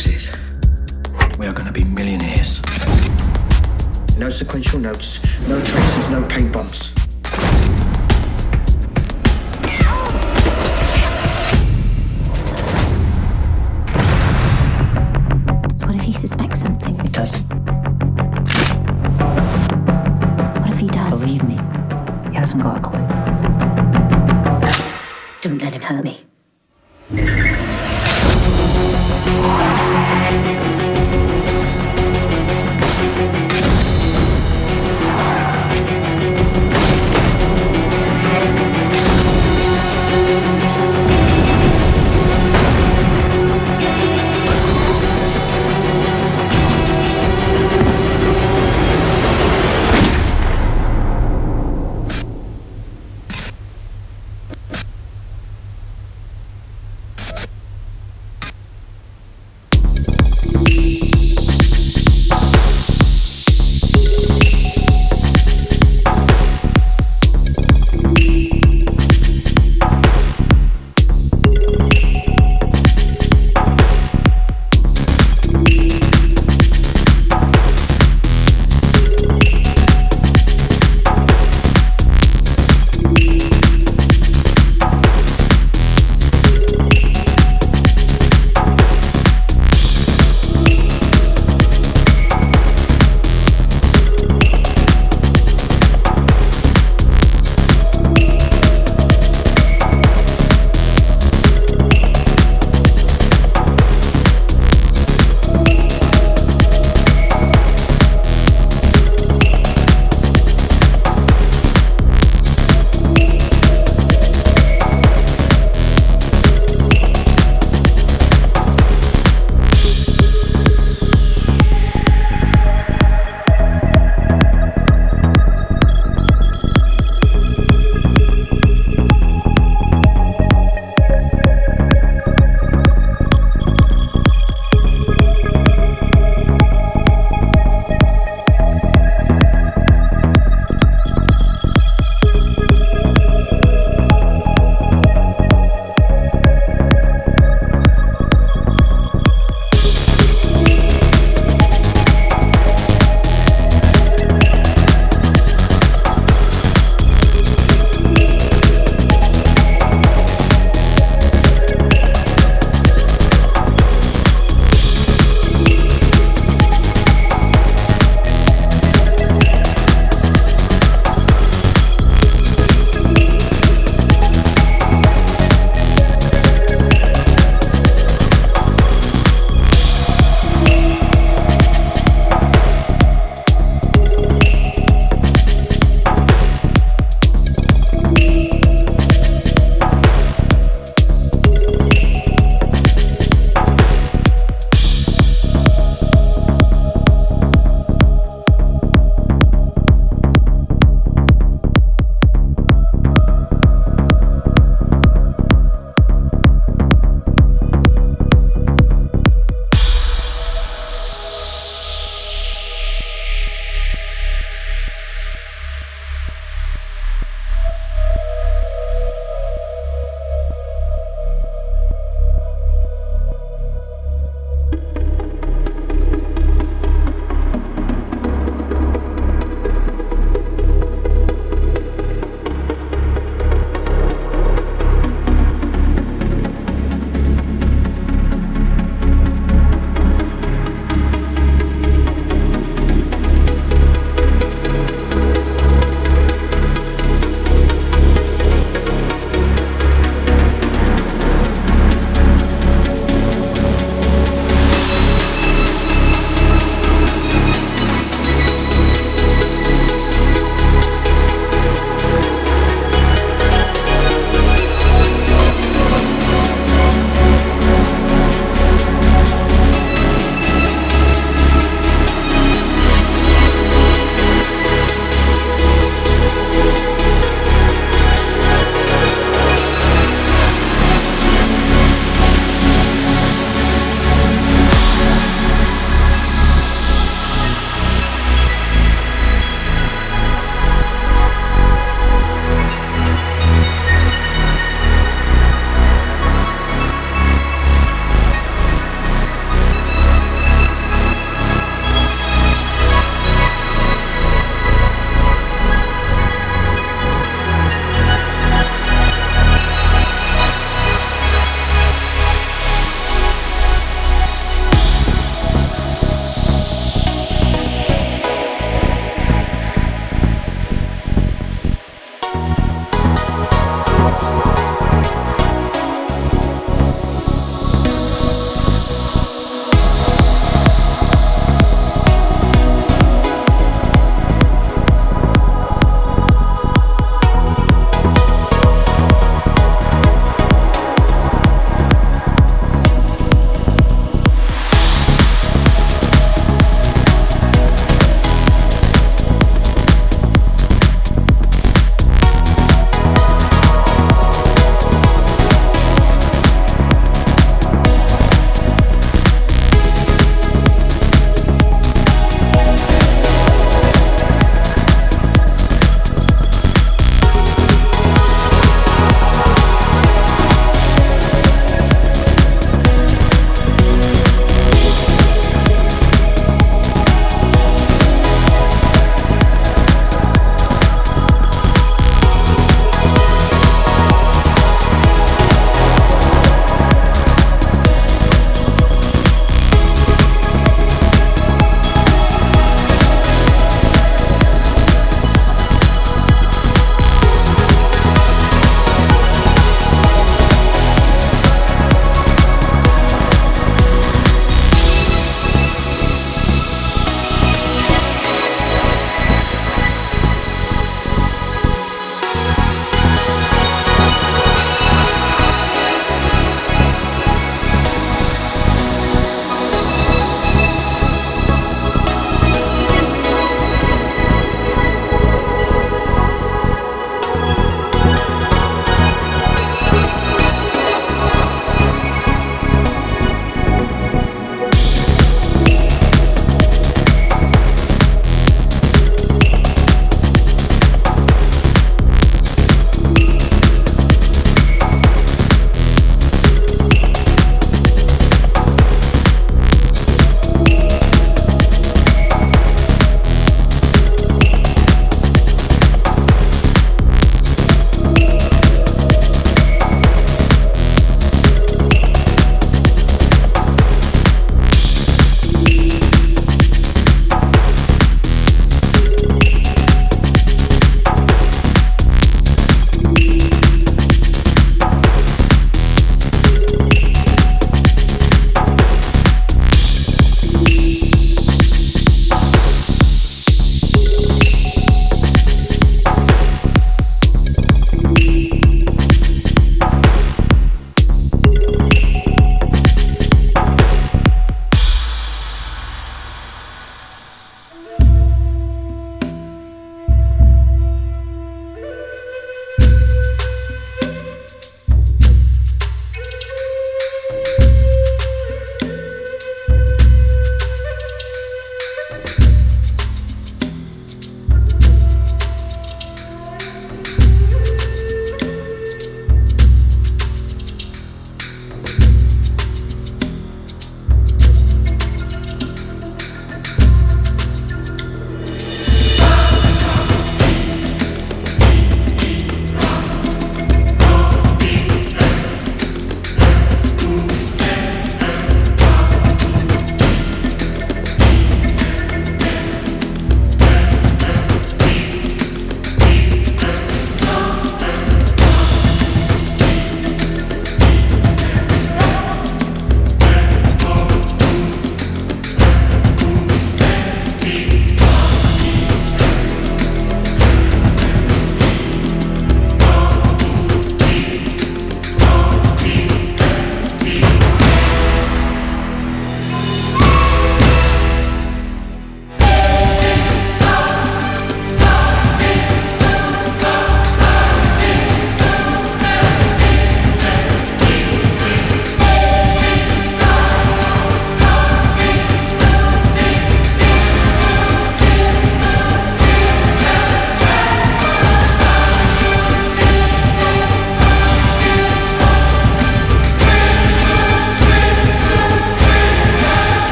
work. Of course it is. We are gonna be millionaires. No sequential notes, no traces, no paint bombs. What if he suspects something? It doesn't. What if he does? Believe me, he hasn't got a clue. Don't let him hurt me. Elle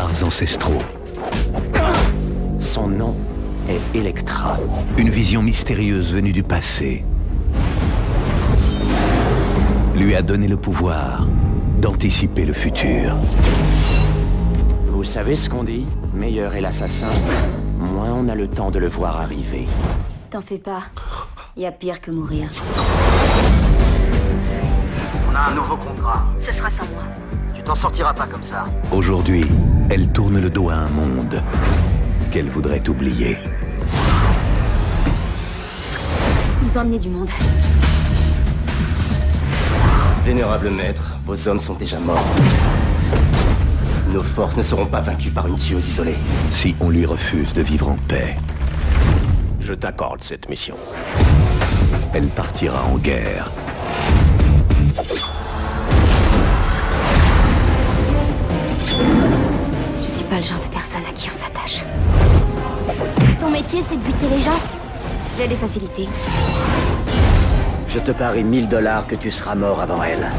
arts ancestraux. Son nom est Electra. Une vision mystérieuse venue du passé lui a donné le pouvoir d'anticiper le futur. Vous savez ce qu'on dit? Meilleur est l'assassin, moins on a le temps de le voir arriver. T'en fais pas. Y a pire que mourir. On a un nouveau contrat. Ce sera sans moi. Tu t'en sortiras pas comme ça. Aujourd'hui, elle tourne le dos à un monde qu'elle voudrait oublier. Ils ont emmené du monde. Vénérable maître, vos hommes sont déjà morts. Nos forces ne seront pas vaincues par une tueuse isolée. Si on lui refuse de vivre en paix, Je t'accorde cette mission. elle partira en guerre. Pas le genre de personne à qui on s'attache. Ton métier, c'est de buter les gens J'ai des facilités. Je te parie 1000 dollars que tu seras mort avant elle.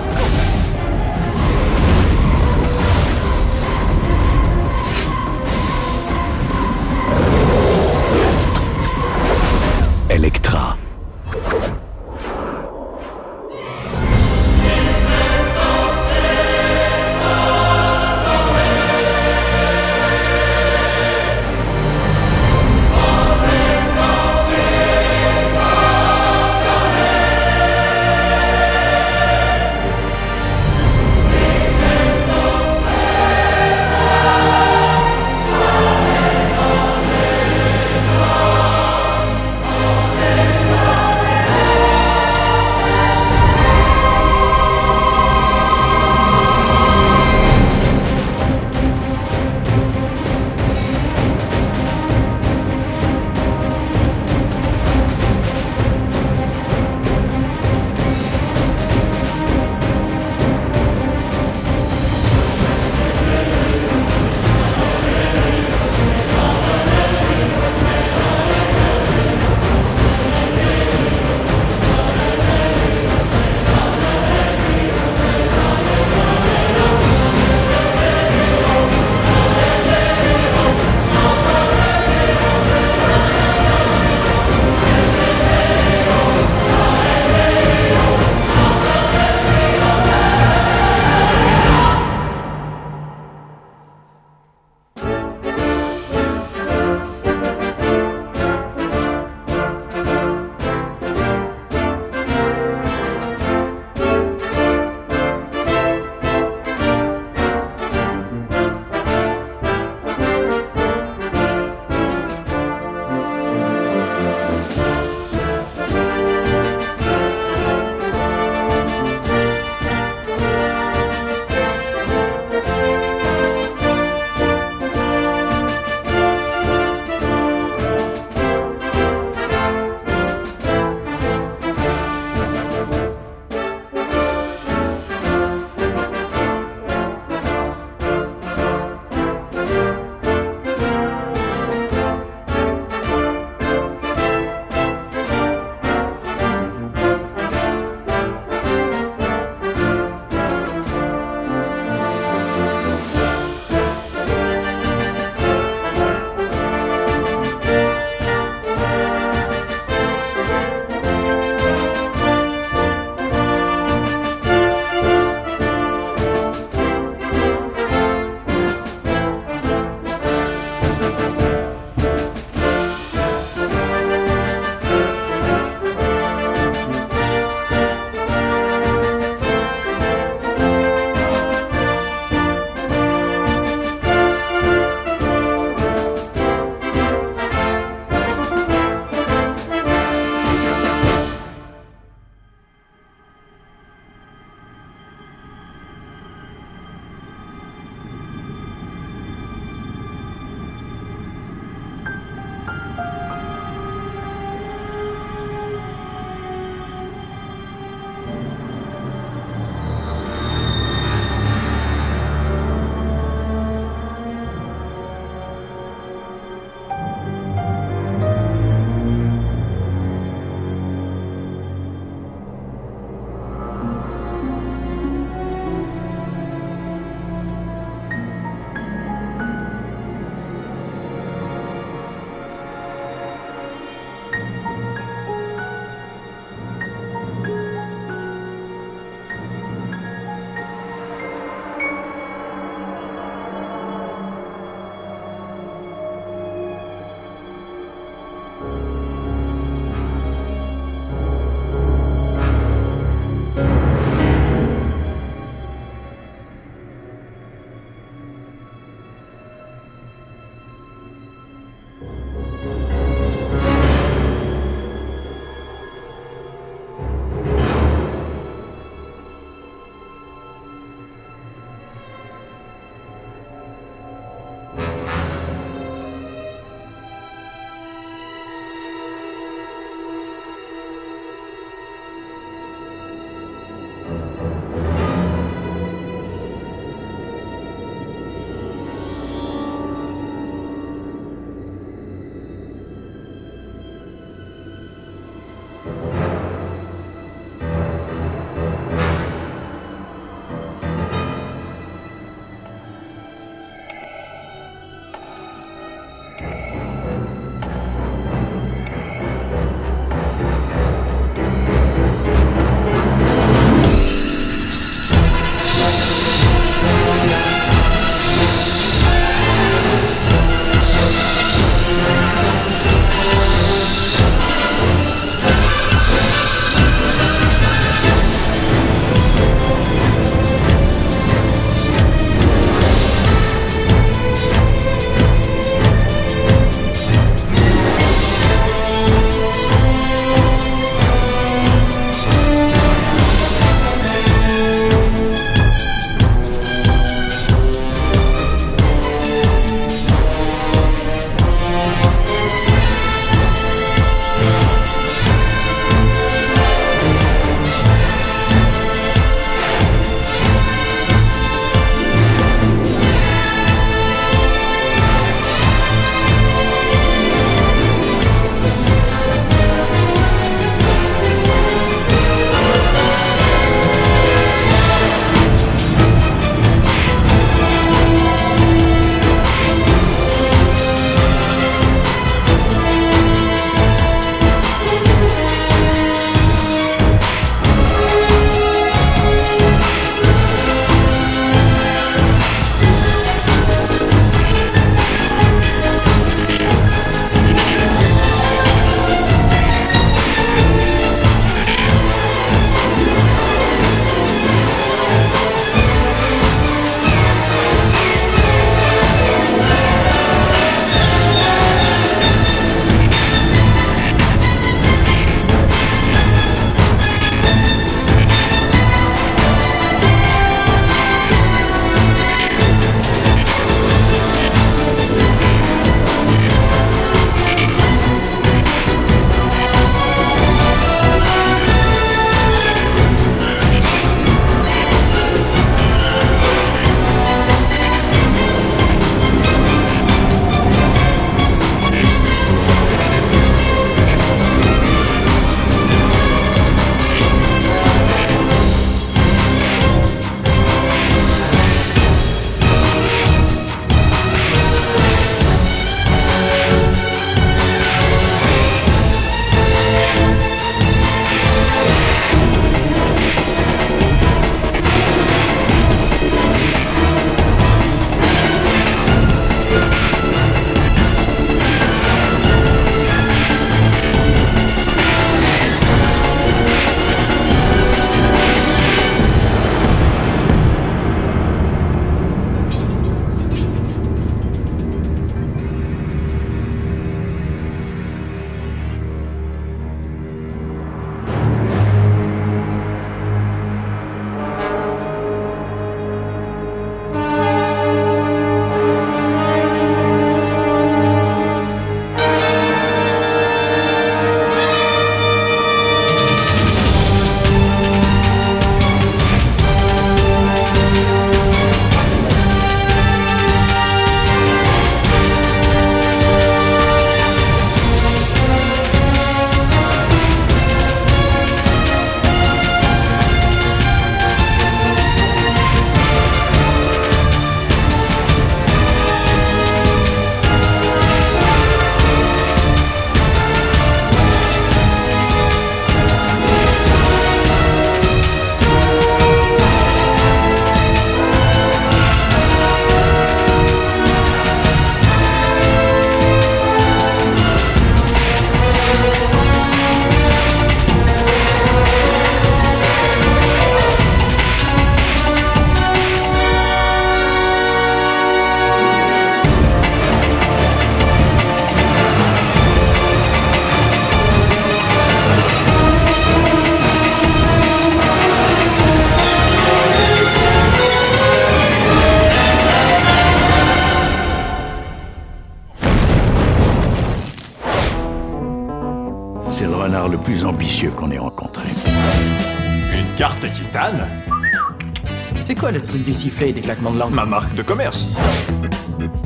Quoi le truc du sifflet et des claquements de langue Ma marque de commerce.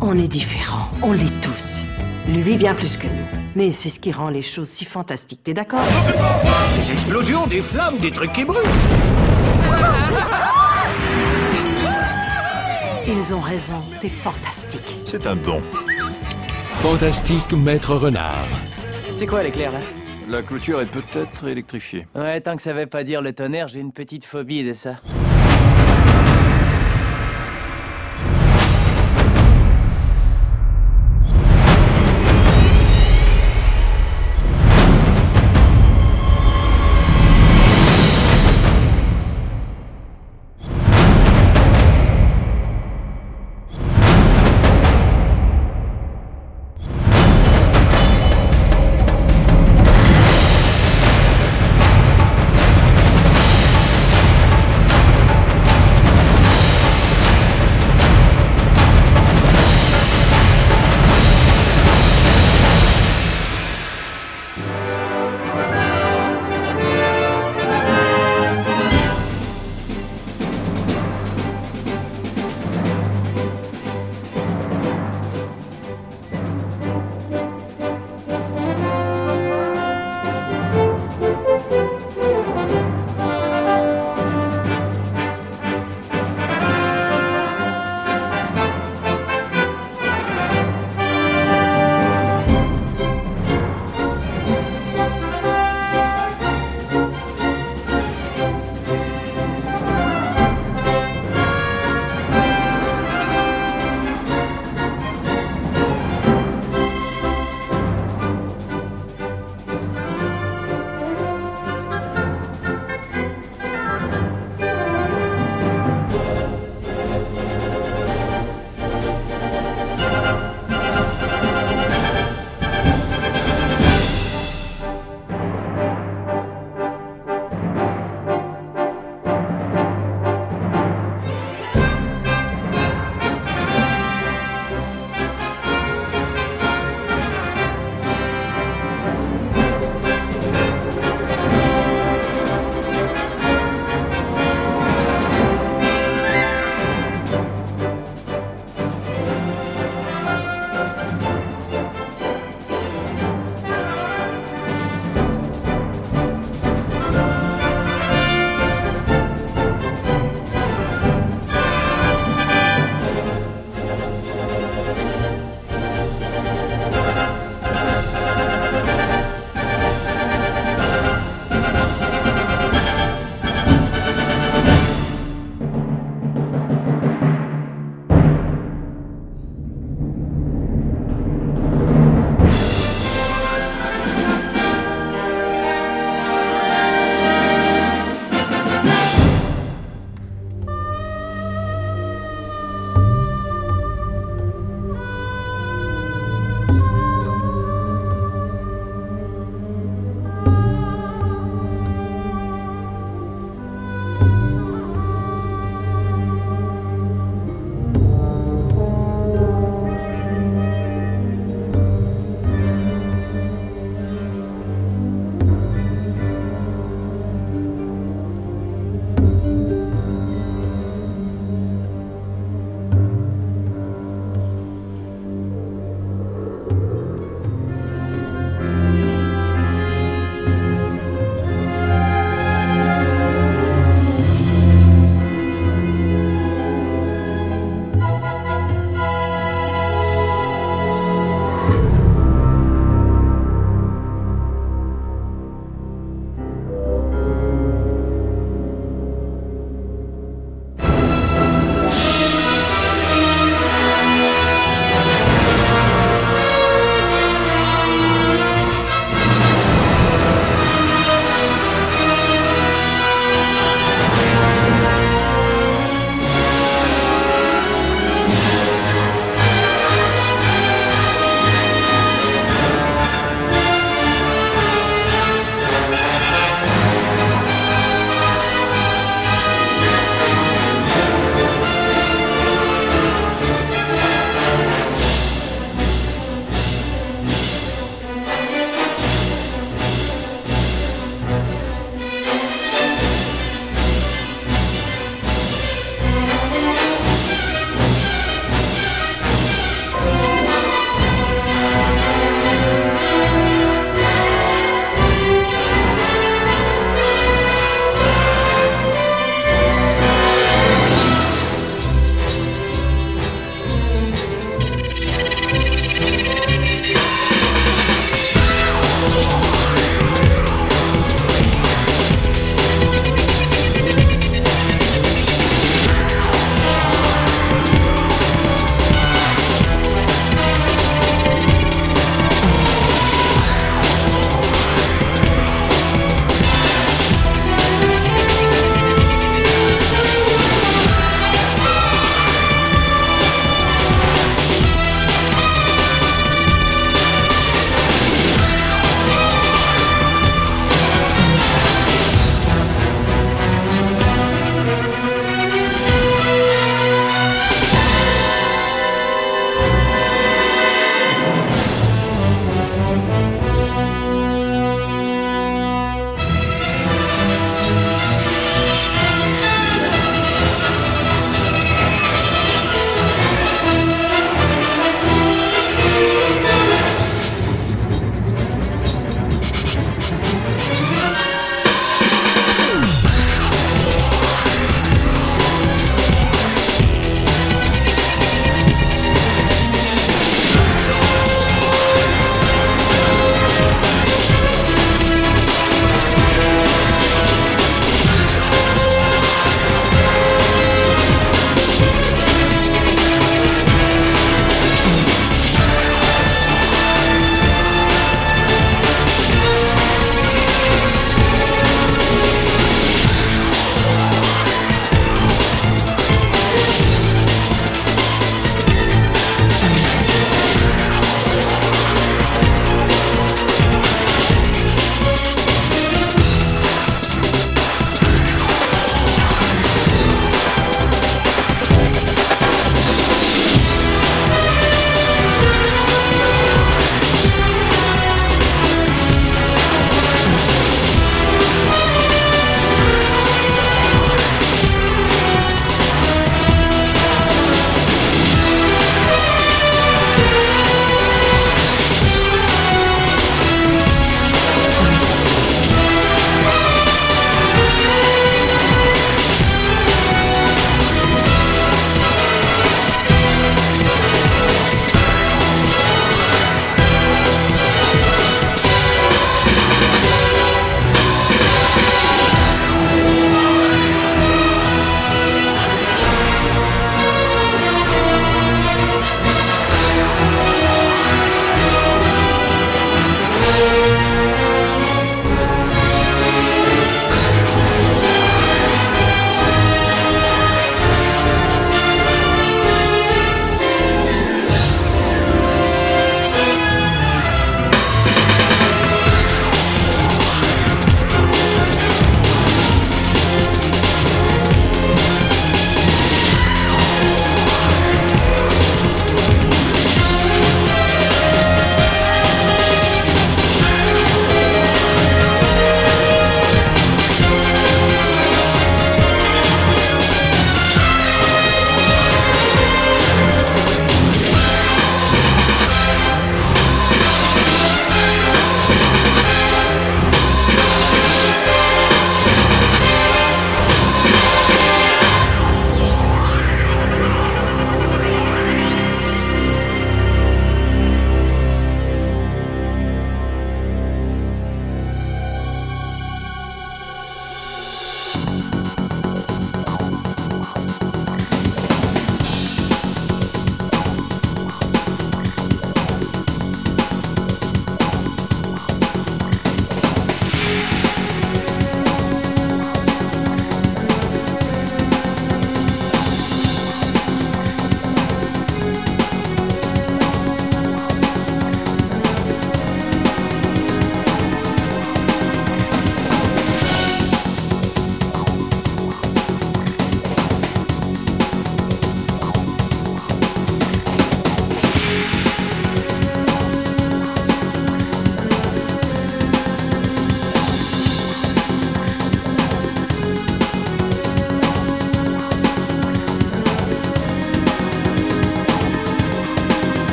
On est différents, on l'est tous. Lui bien plus que nous. Mais c'est ce qui rend les choses si fantastiques, t'es d'accord? Des explosions, des flammes, des trucs qui brûlent Ils ont raison, t'es fantastique. C'est un don. Fantastique Maître Renard. C'est quoi l'éclair là? La clôture est peut-être électrifiée. Ouais, tant que ça veut pas dire le tonnerre, j'ai une petite phobie de ça.